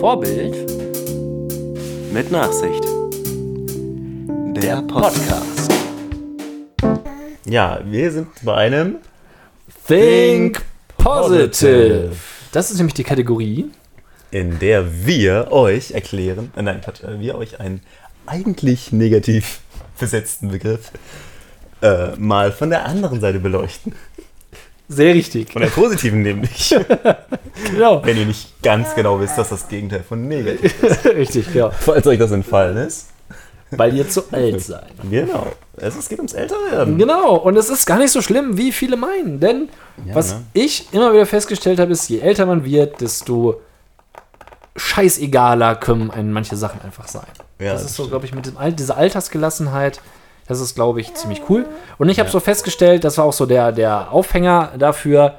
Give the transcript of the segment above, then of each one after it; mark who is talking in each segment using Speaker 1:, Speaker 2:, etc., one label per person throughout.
Speaker 1: Vorbild
Speaker 2: Mit Nachsicht. Der Podcast.
Speaker 3: Ja, wir sind bei einem
Speaker 1: Think Positive. Das ist nämlich die Kategorie.
Speaker 3: in der wir euch erklären, äh, nein, Quatsch, äh, wir euch einen eigentlich negativ besetzten Begriff äh, mal von der anderen Seite beleuchten.
Speaker 1: Sehr richtig.
Speaker 3: Von der positiven nämlich.
Speaker 1: Genau.
Speaker 3: Wenn ihr nicht ganz genau wisst, dass das Gegenteil von negativ ist.
Speaker 1: richtig, ja.
Speaker 3: Falls euch das entfallen ist.
Speaker 1: Weil ihr zu alt seid.
Speaker 3: Genau. Es, es geht ums Älterwerden.
Speaker 1: Genau, und es ist gar nicht so schlimm, wie viele meinen. Denn
Speaker 3: Ja,
Speaker 1: was
Speaker 3: ne?
Speaker 1: ich immer wieder festgestellt habe, ist, je älter man wird, desto scheißegaler können manche Sachen einfach sein.
Speaker 3: Ja,
Speaker 1: das
Speaker 3: das
Speaker 1: ist so, glaube ich, mit dem Al dieser Altersgelassenheit, das ist, glaube ich, ziemlich cool. Und ich habe so festgestellt, das war auch so der, der Aufhänger dafür,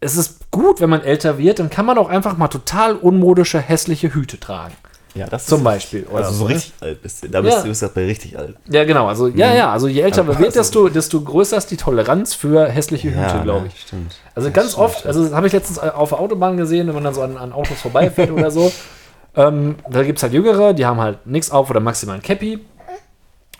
Speaker 1: es ist gut, wenn man älter wird, dann kann man auch einfach mal total unmodische, hässliche Hüte tragen.
Speaker 3: Ja, das
Speaker 1: Zum
Speaker 3: ist-
Speaker 1: Beispiel. oder
Speaker 3: Also so
Speaker 1: ne?
Speaker 3: richtig alt bist du. Da bist
Speaker 1: Ja.
Speaker 3: du bist bei richtig alt.
Speaker 1: Ja, genau. Also, ja, ja. Also, je älter man wird, desto, desto größer ist die Toleranz für hässliche Hüte, glaube
Speaker 3: ne,
Speaker 1: ich.
Speaker 3: Stimmt.
Speaker 1: Also, ganz oft, also, das habe ich letztens auf der Autobahn gesehen, wenn man dann so an, an Autos vorbeifährt oder so. Ähm, da gibt es halt Jüngere, die haben halt nichts auf oder maximal ein Cappy.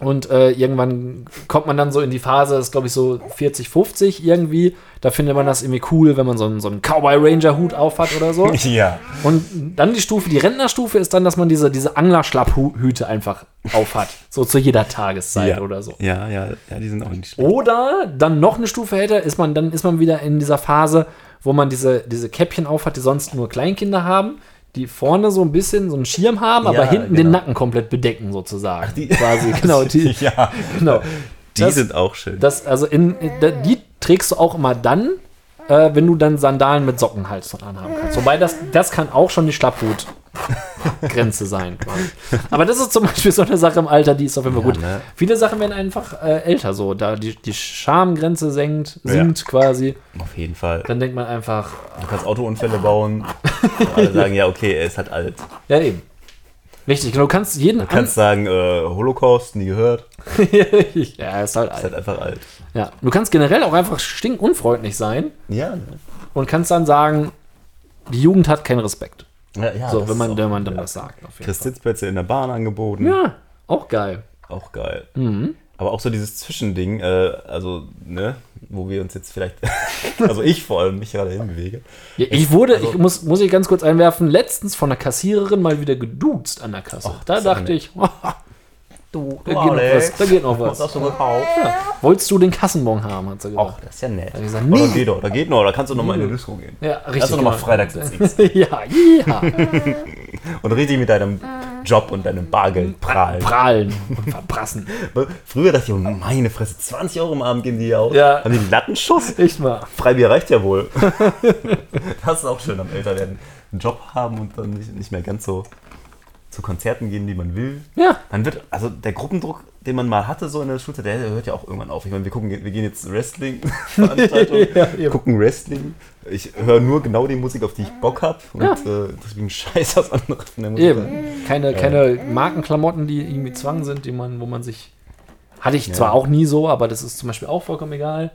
Speaker 1: Und äh, irgendwann kommt man dann so in die Phase, das ist glaube ich so 40, 50 irgendwie. Da findet man das irgendwie cool, wenn man so einen, so einen Cowboy Ranger Hut aufhat oder so.
Speaker 3: Ja.
Speaker 1: Und dann die Stufe, die Rentnerstufe ist dann, dass man diese, diese Anglerschlapphüte einfach aufhat. So zu jeder Tageszeit
Speaker 3: ja.
Speaker 1: oder so.
Speaker 3: Ja, ja, ja, die sind auch nicht schlecht.
Speaker 1: Oder dann noch eine Stufe älter ist man, dann ist man wieder in dieser Phase, wo man diese, diese Käppchen aufhat, die sonst nur Kleinkinder haben, die vorne so ein bisschen so einen Schirm haben, aber
Speaker 3: Ja,
Speaker 1: hinten den
Speaker 3: genau.
Speaker 1: Nacken komplett bedecken sozusagen.
Speaker 3: die-
Speaker 1: quasi, genau, die,
Speaker 3: Ja,
Speaker 1: genau.
Speaker 3: die
Speaker 1: Das-
Speaker 3: sind auch schön.
Speaker 1: Das, also in, die trägst du auch immer dann, äh, wenn du dann Sandalen mit Socken halt so anhaben kannst. Wobei das, das kann auch schon die Schlapphut-Grenze sein. quasi. Aber das ist zum Beispiel so eine Sache im Alter, die ist auf jeden Fall
Speaker 3: Ja,
Speaker 1: gut.
Speaker 3: ne?
Speaker 1: Viele Sachen werden einfach äh, älter, so da die, die Schamgrenze senkt, sinkt quasi.
Speaker 3: Auf jeden Fall.
Speaker 1: Dann denkt man einfach,
Speaker 3: Du kannst Autounfälle bauen. Alle sagen, ja, okay, er ist halt alt.
Speaker 1: ja eben. Richtig, genau, du kannst jeden
Speaker 3: Du kannst sagen, äh, Holocaust, nie gehört.
Speaker 1: ja, er ist halt
Speaker 3: Ist
Speaker 1: alt.
Speaker 3: halt einfach alt.
Speaker 1: Ja. Du kannst generell auch einfach stinkunfreundlich sein
Speaker 3: Ja, ne?
Speaker 1: und kannst dann sagen, die Jugend hat keinen Respekt.
Speaker 3: Ja, ja
Speaker 1: So, wenn man, wenn man dann das sagt. Auf jeden
Speaker 3: Kriegst Sitzplätze in der Bahn angeboten.
Speaker 1: Ja, auch geil.
Speaker 3: Auch geil.
Speaker 1: Mhm.
Speaker 3: Aber auch so dieses Zwischending, äh, also, ne, wo wir uns jetzt vielleicht, also ich vor allem mich gerade hinbewege.
Speaker 1: Ja, ich wurde,
Speaker 3: also
Speaker 1: ich muss, muss ich ganz kurz einwerfen, letztens von der Kassiererin mal wieder geduzt an der Kasse. da
Speaker 3: das ist
Speaker 1: dachte ich, du, da, geht noch was, da geht noch was.
Speaker 3: hast du gekauft?
Speaker 1: Wolltest du den Kassenbon haben, hat sie
Speaker 3: Ach,
Speaker 1: gesagt.
Speaker 3: das ist ja nett.
Speaker 1: ich gesagt,
Speaker 3: Oh, da
Speaker 1: nee.
Speaker 3: geht doch, da geht noch, da kannst du noch mal in die Disco gehen.
Speaker 1: Ja, richtig.
Speaker 3: Kannst du noch mal
Speaker 1: genau.
Speaker 3: freitags ins
Speaker 1: ja, ja.
Speaker 3: Und richtig mit deinem Job und deinem Bargeld prahlen.
Speaker 1: Prahlen und verprassen.
Speaker 3: Früher dachte ich, oh, meine Fresse, 20 Euro im Abend gehen die aus.
Speaker 1: Ja.
Speaker 3: Haben die einen Lattenschuss?
Speaker 1: Echt mal.
Speaker 3: Freibier reicht ja wohl. das ist auch schön am Älterwerden. Einen Job haben und dann nicht, nicht mehr ganz so zu Konzerten gehen, die man will.
Speaker 1: Ja.
Speaker 3: Dann wird, also der Gruppendruck, den man mal hatte so in der Schulzeit, der hört ja auch irgendwann auf. Ich meine, wir gucken, wir gehen jetzt Wrestling-Veranstaltungen,
Speaker 1: Ja, eben.
Speaker 3: gucken Wrestling. Ich höre nur genau die Musik, auf die ich Bock habe. Und
Speaker 1: Ja.
Speaker 3: äh, deswegen scheiß was anderes von der Musik.
Speaker 1: Eben. Keine, keine Markenklamotten, die irgendwie Zwang sind, die man, wo man sich. Hatte ich zwar auch nie so, aber das ist zum Beispiel auch vollkommen egal.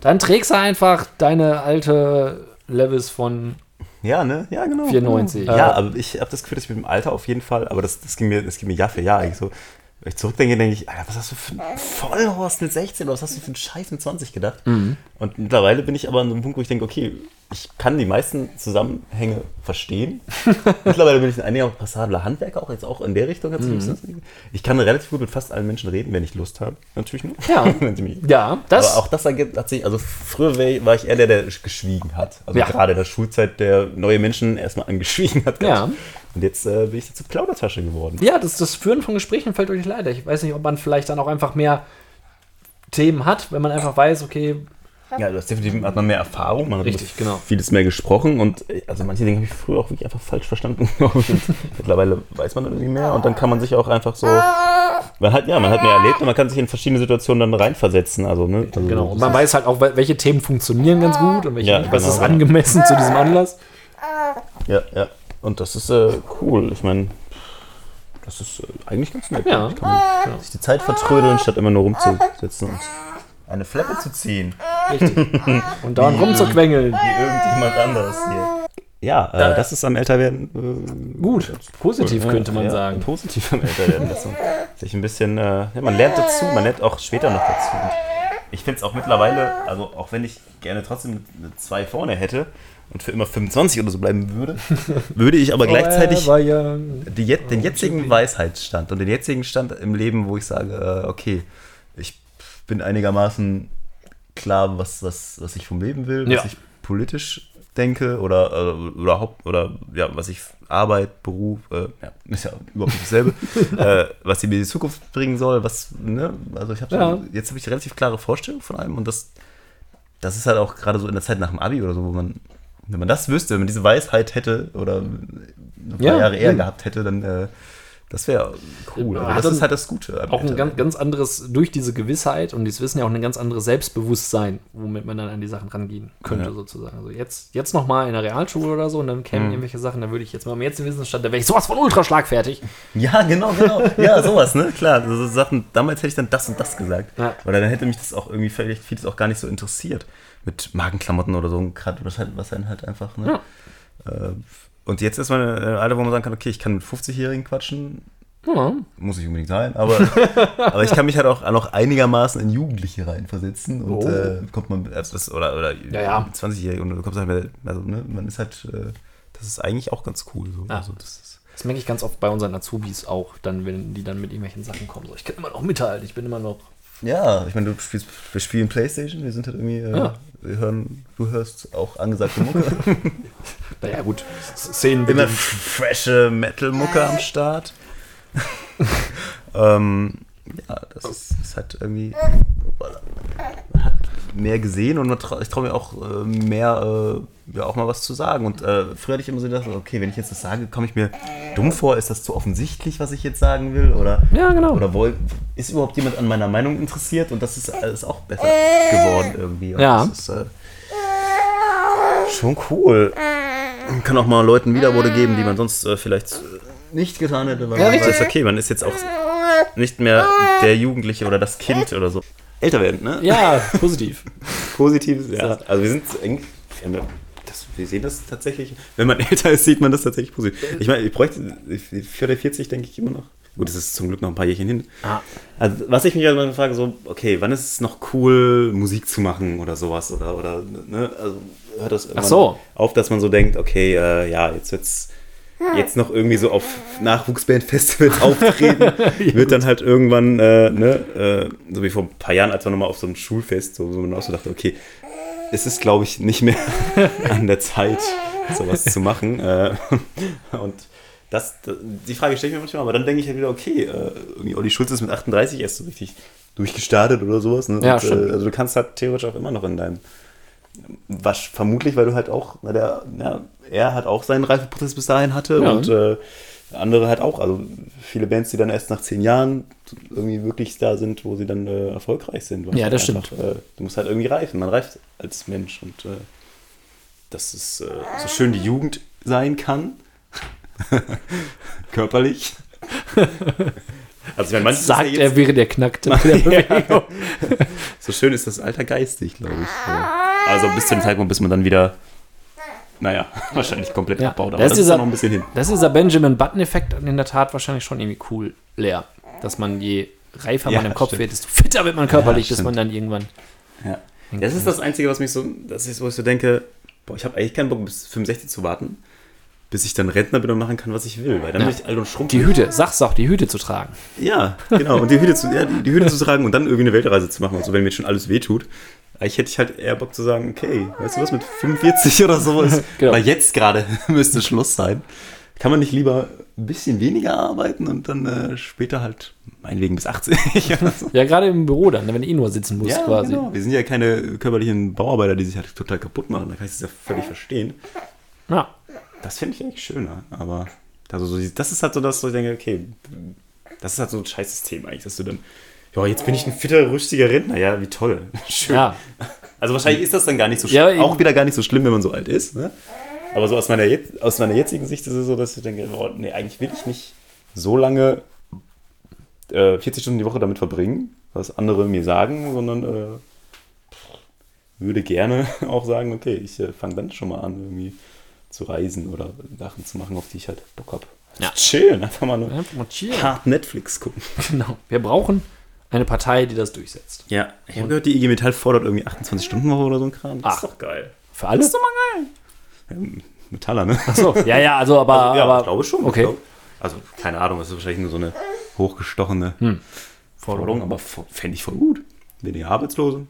Speaker 1: Dann trägst du einfach deine alte Levels von
Speaker 3: Ja, ne? Ja, genau.
Speaker 1: 94.
Speaker 3: Genau. Ja, aber ich habe das Gefühl, dass ich mit dem Alter auf jeden Fall, aber das, das, ging, mir, das ging mir Jahr für Jahr. Ich so, wenn ich zurückdenke, denke ich, Alter, was hast du für einen Vollhorst mit 16 oder was hast du für einen Scheiß mit 20 gedacht?
Speaker 1: Mhm.
Speaker 3: Und mittlerweile bin ich aber an so einem Punkt, wo ich denke, okay, ich kann die meisten Zusammenhänge verstehen. mittlerweile bin ich ein einiger passabler Handwerker, auch jetzt auch in der Richtung. Ein
Speaker 1: Mhm.
Speaker 3: Ich kann relativ gut mit fast allen Menschen reden, wenn ich Lust habe. Natürlich nur.
Speaker 1: Ja. Ja, das.
Speaker 3: aber auch das ergibt- hat sich, also früher war ich eher der, der geschwiegen hat. Also
Speaker 1: Ja.
Speaker 3: gerade in der Schulzeit, der neue Menschen erstmal angeschwiegen hat.
Speaker 1: Ja.
Speaker 3: Und jetzt äh, bin ich zur Plaudertasche geworden.
Speaker 1: Ja, das, das Führen von Gesprächen fällt euch leider. Ich weiß nicht, ob man vielleicht dann auch einfach mehr Themen hat, wenn man einfach weiß, okay,
Speaker 3: Ja, das definitiv hat man mehr Erfahrung, man hat
Speaker 1: Richtig, genau.
Speaker 3: vieles mehr gesprochen und äh, also manche Dinge habe ich früher auch wirklich einfach falsch verstanden. mittlerweile weiß man irgendwie mehr und dann kann man sich auch einfach so, man hat ja, man hat mehr erlebt und man kann sich in verschiedene Situationen dann reinversetzen. Also, ne? also,
Speaker 1: genau. Und man weiß halt auch, wel- welche Themen funktionieren ganz gut und welche
Speaker 3: Ja.
Speaker 1: Was
Speaker 3: genau,
Speaker 1: ist angemessen zu diesem Anlass.
Speaker 3: Ja, ja. Und das ist äh, cool. Ich meine, das ist äh, eigentlich ganz nett.
Speaker 1: Ja.
Speaker 3: Ich kann sich die Zeit vertrödeln, statt immer nur rumzusitzen und eine Flappe zu ziehen.
Speaker 1: Richtig. Und da rumzuquengeln.
Speaker 3: Wie irgendjemand anderes hier. ja, äh, das ist am Älterwerden äh,
Speaker 1: Gut, positiv
Speaker 3: Ja,
Speaker 1: könnte man
Speaker 3: ja,
Speaker 1: sagen.
Speaker 3: Positiv am Älterwerden. Dass man sich ein bisschen, äh, ja, man lernt dazu, man lernt auch später noch dazu. Ich finde es auch mittlerweile, also auch wenn ich gerne trotzdem eine 2 vorne hätte und für immer 25 oder so bleiben würde, würde ich aber gleichzeitig die, den jetzigen Weisheitsstand und den jetzigen Stand im Leben, wo ich sage, äh, okay, ich bin einigermaßen klar, was, was, was ich vom Leben will, was
Speaker 1: Ja.
Speaker 3: ich politisch denke oder, äh, oder, Haupt, oder ja, was ich Arbeit, Beruf, äh, ja, ist ja überhaupt nicht dasselbe, äh, was die mir die Zukunft bringen soll, was, ne, also ich habe so,
Speaker 1: Ja.
Speaker 3: jetzt habe ich eine relativ klare Vorstellung von allem und das, das ist halt auch gerade so in der Zeit nach dem Abi oder so, wo man, wenn man das wüsste, wenn man diese Weisheit hätte oder ein paar
Speaker 1: Ja,
Speaker 3: Jahre eher gehabt hätte, dann äh, das wäre cool.
Speaker 1: Ja,
Speaker 3: Also
Speaker 1: hat
Speaker 3: das ist halt das Gute.
Speaker 1: Auch ein ganz, ganz anderes, durch diese Gewissheit und dieses Wissen ja auch ein ganz anderes Selbstbewusstsein, womit man dann an die Sachen rangehen könnte,
Speaker 3: Ja.
Speaker 1: sozusagen. Also jetzt, jetzt nochmal in der Realschule oder so und dann
Speaker 3: Mhm.
Speaker 1: kämen irgendwelche Sachen, da würde ich jetzt mal am jetzigen Wissensstand, da wäre ich sowas von ultra schlagfertig.
Speaker 3: Ja, genau, genau. Ja, sowas, ne? Klar, so Sachen, damals hätte ich dann das und das gesagt.
Speaker 1: Ja.
Speaker 3: Weil dann hätte mich das auch irgendwie vielleicht vieles auch gar nicht so interessiert. Mit Markenklamotten oder so, gerade was, halt, was einen halt einfach, ne? Äh, Und jetzt ist man in einem Alter, wo man sagen kann, okay, ich kann mit 50-Jährigen quatschen,
Speaker 1: Ja,
Speaker 3: muss nicht unbedingt sein, aber, aber ich kann mich halt auch noch einigermaßen in Jugendliche reinversetzen und
Speaker 1: Oh.
Speaker 3: äh, kommt man etwas oder, oder
Speaker 1: Ja, ja.
Speaker 3: 20-Jährige und du kommst halt mit, also ne, man ist halt, äh, das ist eigentlich auch ganz cool. So.
Speaker 1: Ja.
Speaker 3: Also das ist,
Speaker 1: das merke ich ganz oft bei unseren Azubis auch, dann, wenn die dann mit irgendwelchen Sachen kommen. So, ich kann immer noch mithalten, ich bin immer noch.
Speaker 3: ja, ich meine, du spielst, wir spielen Playstation, wir sind halt irgendwie, äh,
Speaker 1: Ja.
Speaker 3: wir hören, du hörst auch angesagte Mucke,
Speaker 1: Naja, gut, Szenen
Speaker 3: immer frische Metal-Mucke am Start. ähm, ja, das ist, ist halt irgendwie. Man hat mehr gesehen und trau, ich traue mir auch äh, mehr, äh, ja, auch mal was zu sagen. Und äh, früher hatte ich immer so gedacht, okay, wenn ich jetzt das sage, komme ich mir dumm vor, ist das zu offensichtlich, was ich jetzt sagen will? Oder,
Speaker 1: Ja, genau.
Speaker 3: oder woll, ist überhaupt jemand an meiner Meinung interessiert? Und das ist alles auch besser geworden irgendwie. Und
Speaker 1: Ja.
Speaker 3: Das ist äh, schon cool. Kann auch mal Leuten Wiederworte geben, die man sonst äh, vielleicht äh, nicht getan hätte, weil
Speaker 1: Ja,
Speaker 3: man weiß, okay, man ist jetzt auch nicht mehr der Jugendliche oder das Kind oder so. Älter werden, ne?
Speaker 1: Ja, positiv.
Speaker 3: Positives, ja. Also wir sind eng. Das, wir sehen das tatsächlich. Wenn man älter ist, sieht man das tatsächlich positiv. Ich meine, ich bräuchte für der 40, denke ich immer noch. Gut, es ist zum Glück noch ein paar Jährchen hin.
Speaker 1: Ah.
Speaker 3: Also, was ich mich halt mal frage, so, okay, wann ist es noch cool, Musik zu machen oder sowas? Oder, oder ne? Also hört das irgendwann
Speaker 1: so.
Speaker 3: auf, dass man so denkt, okay, äh, ja, jetzt wird's jetzt noch irgendwie so auf Nachwuchsbandfestivals auftreten, wird dann halt irgendwann, äh, ne, äh, so wie vor ein paar Jahren, als wir nochmal auf so ein Schulfest, so, wo man auch so dachte, okay, es ist, glaube ich, nicht mehr an der Zeit, sowas zu machen. Äh, und das, die Frage stelle ich mir manchmal, aber dann denke ich halt wieder, okay, äh, irgendwie Olli Schulz ist mit 38 erst so richtig durchgestartet oder sowas. Ne?
Speaker 1: Ja,
Speaker 3: Und,
Speaker 1: stimmt.
Speaker 3: äh, also du kannst halt theoretisch auch immer noch in deinem was vermutlich, weil du halt auch, na, der, ja, er hat auch seinen Reifeprozess bis dahin hatte
Speaker 1: Ja.
Speaker 3: und äh, andere halt auch. Also viele Bands, die dann erst nach zehn Jahren irgendwie wirklich da sind, wo sie dann äh, erfolgreich sind.
Speaker 1: Ja, das
Speaker 3: einfach, Äh, du musst halt irgendwie reifen. Man reift als Mensch und äh, dass es äh, so schön die Jugend sein kann. Körperlich. Also ist ja
Speaker 1: Sagt
Speaker 3: jetzt-
Speaker 1: er, während er knackte der Bewegung.
Speaker 3: so schön ist das Alter geistig, glaube ich. So. Also bis zu dem Zeitpunkt, bis man dann wieder, naja, wahrscheinlich komplett
Speaker 1: Ja,
Speaker 3: abbaut.
Speaker 1: das
Speaker 3: Aber das,
Speaker 1: ist
Speaker 3: ist
Speaker 1: dieser-
Speaker 3: ja noch ein bisschen hin.
Speaker 1: Das ist dieser Benjamin Button-Effekt in der Tat wahrscheinlich schon irgendwie cool leer. Dass man je reifer
Speaker 3: Ja,
Speaker 1: man im Kopf
Speaker 3: stimmt.
Speaker 1: wird, desto fitter wird man körperlich,
Speaker 3: Ja,
Speaker 1: bis man dann irgendwann.
Speaker 3: Ja. Das ist das Einzige, was mich so, das ist, wo ich so denke, boah, ich habe eigentlich keinen Bock, bis 65 zu warten, bis ich dann Rentner bin und machen kann, was ich will. Weil dann
Speaker 1: Ja.
Speaker 3: bin ich alt und
Speaker 1: Die
Speaker 3: schrumpelig.
Speaker 1: Hüte, sag's auch, die Hüte zu tragen.
Speaker 3: Ja, genau. Und die Hüte, zu, ja, die, die Hüte zu tragen und dann irgendwie eine Weltreise zu machen, also wenn mir schon alles wehtut. Eigentlich hätte ich halt eher Bock zu sagen, okay, weißt du was, mit 45 oder so ist,
Speaker 1: Genau.
Speaker 3: weil jetzt gerade müsste Schluss sein. Kann man nicht lieber ein bisschen weniger arbeiten und dann äh, später halt, meinetwegen bis 80 oder so.
Speaker 1: Ja, gerade im Büro dann, wenn du eh nur sitzen musst
Speaker 3: Ja,
Speaker 1: quasi.
Speaker 3: genau. Wir sind ja keine körperlichen Bauarbeiter, die sich halt total kaputt machen. Da kann ich das ja völlig verstehen.
Speaker 1: Ja.
Speaker 3: Das finde ich eigentlich schöner. Aber also so, das ist halt so, dass ich denke, okay, das ist halt so ein scheiß System eigentlich, dass du dann, ja, jetzt bin ich ein fitter, rüstiger Rentner. Ja, wie toll. Schön.
Speaker 1: ja.
Speaker 3: Also wahrscheinlich ist das dann gar nicht so
Speaker 1: Ja,
Speaker 3: schlimm.
Speaker 1: eben.
Speaker 3: auch wieder gar nicht so schlimm, wenn man so alt ist. Ne? Aber so aus meiner, aus meiner jetzigen Sicht ist es so, dass ich denke, oh, nee, eigentlich will ich nicht so lange äh, 40 Stunden die Woche damit verbringen, was andere mir sagen, sondern äh, würde gerne auch sagen, okay, ich äh, fange dann schon mal an, irgendwie zu reisen oder Sachen zu machen, auf die ich halt Bock habe.
Speaker 1: Ja.
Speaker 3: Chillen, einfach mal nur
Speaker 1: Einfach mal chillen.
Speaker 3: hart Netflix gucken.
Speaker 1: Genau. Wir brauchen eine Partei, die das durchsetzt.
Speaker 3: Ja, ich habe gehört, die IG Metall fordert irgendwie 28 Stunden Woche oder so ein Kram. Das
Speaker 1: Ah.
Speaker 3: ist doch geil.
Speaker 1: Für alle?
Speaker 3: doch mal geil. Ja, Metaller, ne?
Speaker 1: So, ja, ja, also aber.
Speaker 3: Also, ja,
Speaker 1: aber
Speaker 3: ich glaube schon.
Speaker 1: Okay.
Speaker 3: Ich glaub, also, keine Ahnung, das ist wahrscheinlich nur so eine hochgestochene Forderung, aber fände ich voll gut. Weniger Arbeitslose.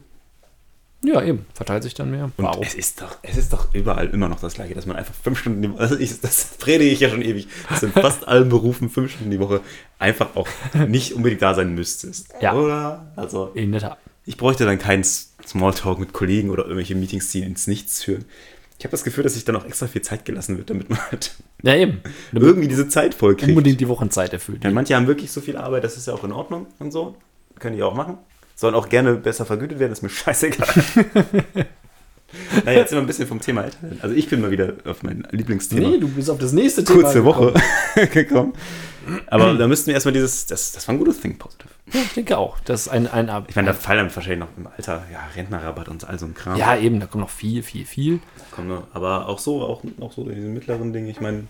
Speaker 1: Ja, eben. Verteilt sich dann mehr.
Speaker 3: Und
Speaker 1: Wow.
Speaker 3: es ist doch, es ist doch überall immer noch das Gleiche, dass man einfach fünf Stunden die Woche, also ich, das predige ich ja schon ewig, dass in fast allen Berufen fünf Stunden die Woche einfach auch nicht unbedingt da sein müsstest.
Speaker 1: Ja.
Speaker 3: Oder? Also,
Speaker 1: In der Tat.
Speaker 3: ich bräuchte dann keinen Smalltalk mit Kollegen oder irgendwelche Meetings, die ins Nichts führen. Ich habe das Gefühl, dass sich dann auch extra viel Zeit gelassen wird, damit man halt
Speaker 1: Ja, eben.
Speaker 3: irgendwie diese Zeit voll kriegt.
Speaker 1: Unbedingt die Wochenzeit erfüllt.
Speaker 3: Ja, manche haben wirklich so viel Arbeit, das ist ja auch in Ordnung und so. Können die auch machen. Sollen auch gerne besser vergütet werden, ist mir scheißegal. naja, jetzt sind wir ein bisschen vom Thema werden. Also ich bin mal wieder auf mein Lieblingsthema.
Speaker 1: Nee, du bist auf das nächste Thema.
Speaker 3: Kurze
Speaker 1: gekommen.
Speaker 3: Woche gekommen. Aber da müssten wir erstmal dieses, das, das war ein gutes Think Positive.
Speaker 1: Ja, ich denke auch. Das ist ein, ein Ab
Speaker 3: Ich meine, da fallen dann wahrscheinlich noch im Alter, ja, Rentnerrabatt und all so ein Kram.
Speaker 1: Ja, eben, da kommt noch viel, viel, viel.
Speaker 3: Komm, ne? Aber auch so, auch, auch so in diesen mittleren Dingen, ich meine,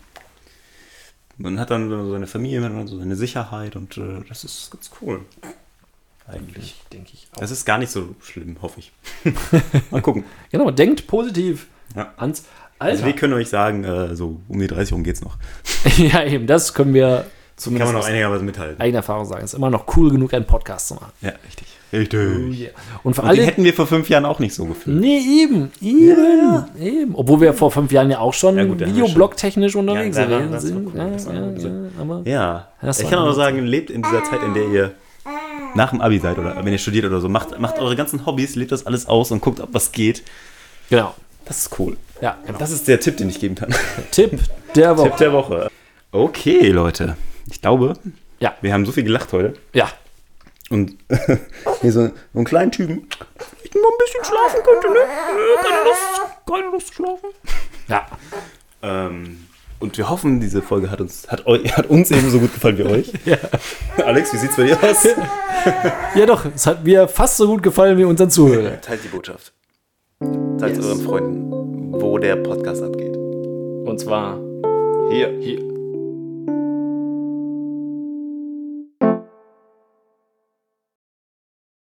Speaker 3: man hat dann so seine Familie, man hat dann so seine Sicherheit und äh, das ist ganz cool. Eigentlich.
Speaker 1: Denke ich auch.
Speaker 3: Das ist gar nicht so schlimm, hoffe ich. Mal gucken.
Speaker 1: Genau, denkt positiv
Speaker 3: Ja.
Speaker 1: ans
Speaker 3: Also
Speaker 1: Alter.
Speaker 3: wir können euch sagen, äh, so um die 30 rum geht's noch.
Speaker 1: ja, eben, das können wir
Speaker 3: Kann
Speaker 1: zumindest
Speaker 3: man noch einigermaßen mithalten.
Speaker 1: eigener Erfahrung sagen. Es ist immer noch cool genug, einen Podcast zu machen.
Speaker 3: Ja, richtig. Richtig.
Speaker 1: Und für
Speaker 3: Und den
Speaker 1: alle.
Speaker 3: hätten wir vor fünf Jahren auch nicht so gefühlt.
Speaker 1: Nee, eben, eben, eben. Obwohl wir vor fünf Jahren ja auch schon
Speaker 3: Ja,
Speaker 1: videoblog-technisch unterwegs
Speaker 3: Ja,
Speaker 1: gewesen sind.
Speaker 3: cool,
Speaker 1: Ja, ja, ja, aber
Speaker 3: Ja. Ich kann auch nur sagen, lebt in dieser Zeit, in der ihr nach dem Abi seid oder wenn ihr studiert oder so, macht, macht eure ganzen Hobbys, lebt das alles aus und guckt, ob was geht.
Speaker 1: genau.
Speaker 3: Das ist cool.
Speaker 1: Ja, genau.
Speaker 3: Das ist der Tipp, den ich geben kann.
Speaker 1: Tipp der Woche.
Speaker 3: Tipp der Woche. Okay, Leute. Ich glaube,
Speaker 1: Ja,
Speaker 3: wir haben so viel gelacht heute.
Speaker 1: ja.
Speaker 3: Und hier so, einen kleinen Typen, ich nur ein bisschen schlafen könnte, ne? Keine Lust, keine Lust zu schlafen.
Speaker 1: Ja,
Speaker 3: Ähm, und wir hoffen, diese Folge hat uns, hat, eu, hat uns ebenso gut gefallen wie euch.
Speaker 1: Ja.
Speaker 3: Alex, wie sieht's bei dir aus?
Speaker 1: ja doch, es hat mir fast so gut gefallen wie unseren Zuhörern.
Speaker 3: Teilt die Botschaft. Teilt
Speaker 1: Yes.
Speaker 3: euren Freunden, wo der Podcast abgeht.
Speaker 1: Und zwar
Speaker 3: Hier.
Speaker 1: hier.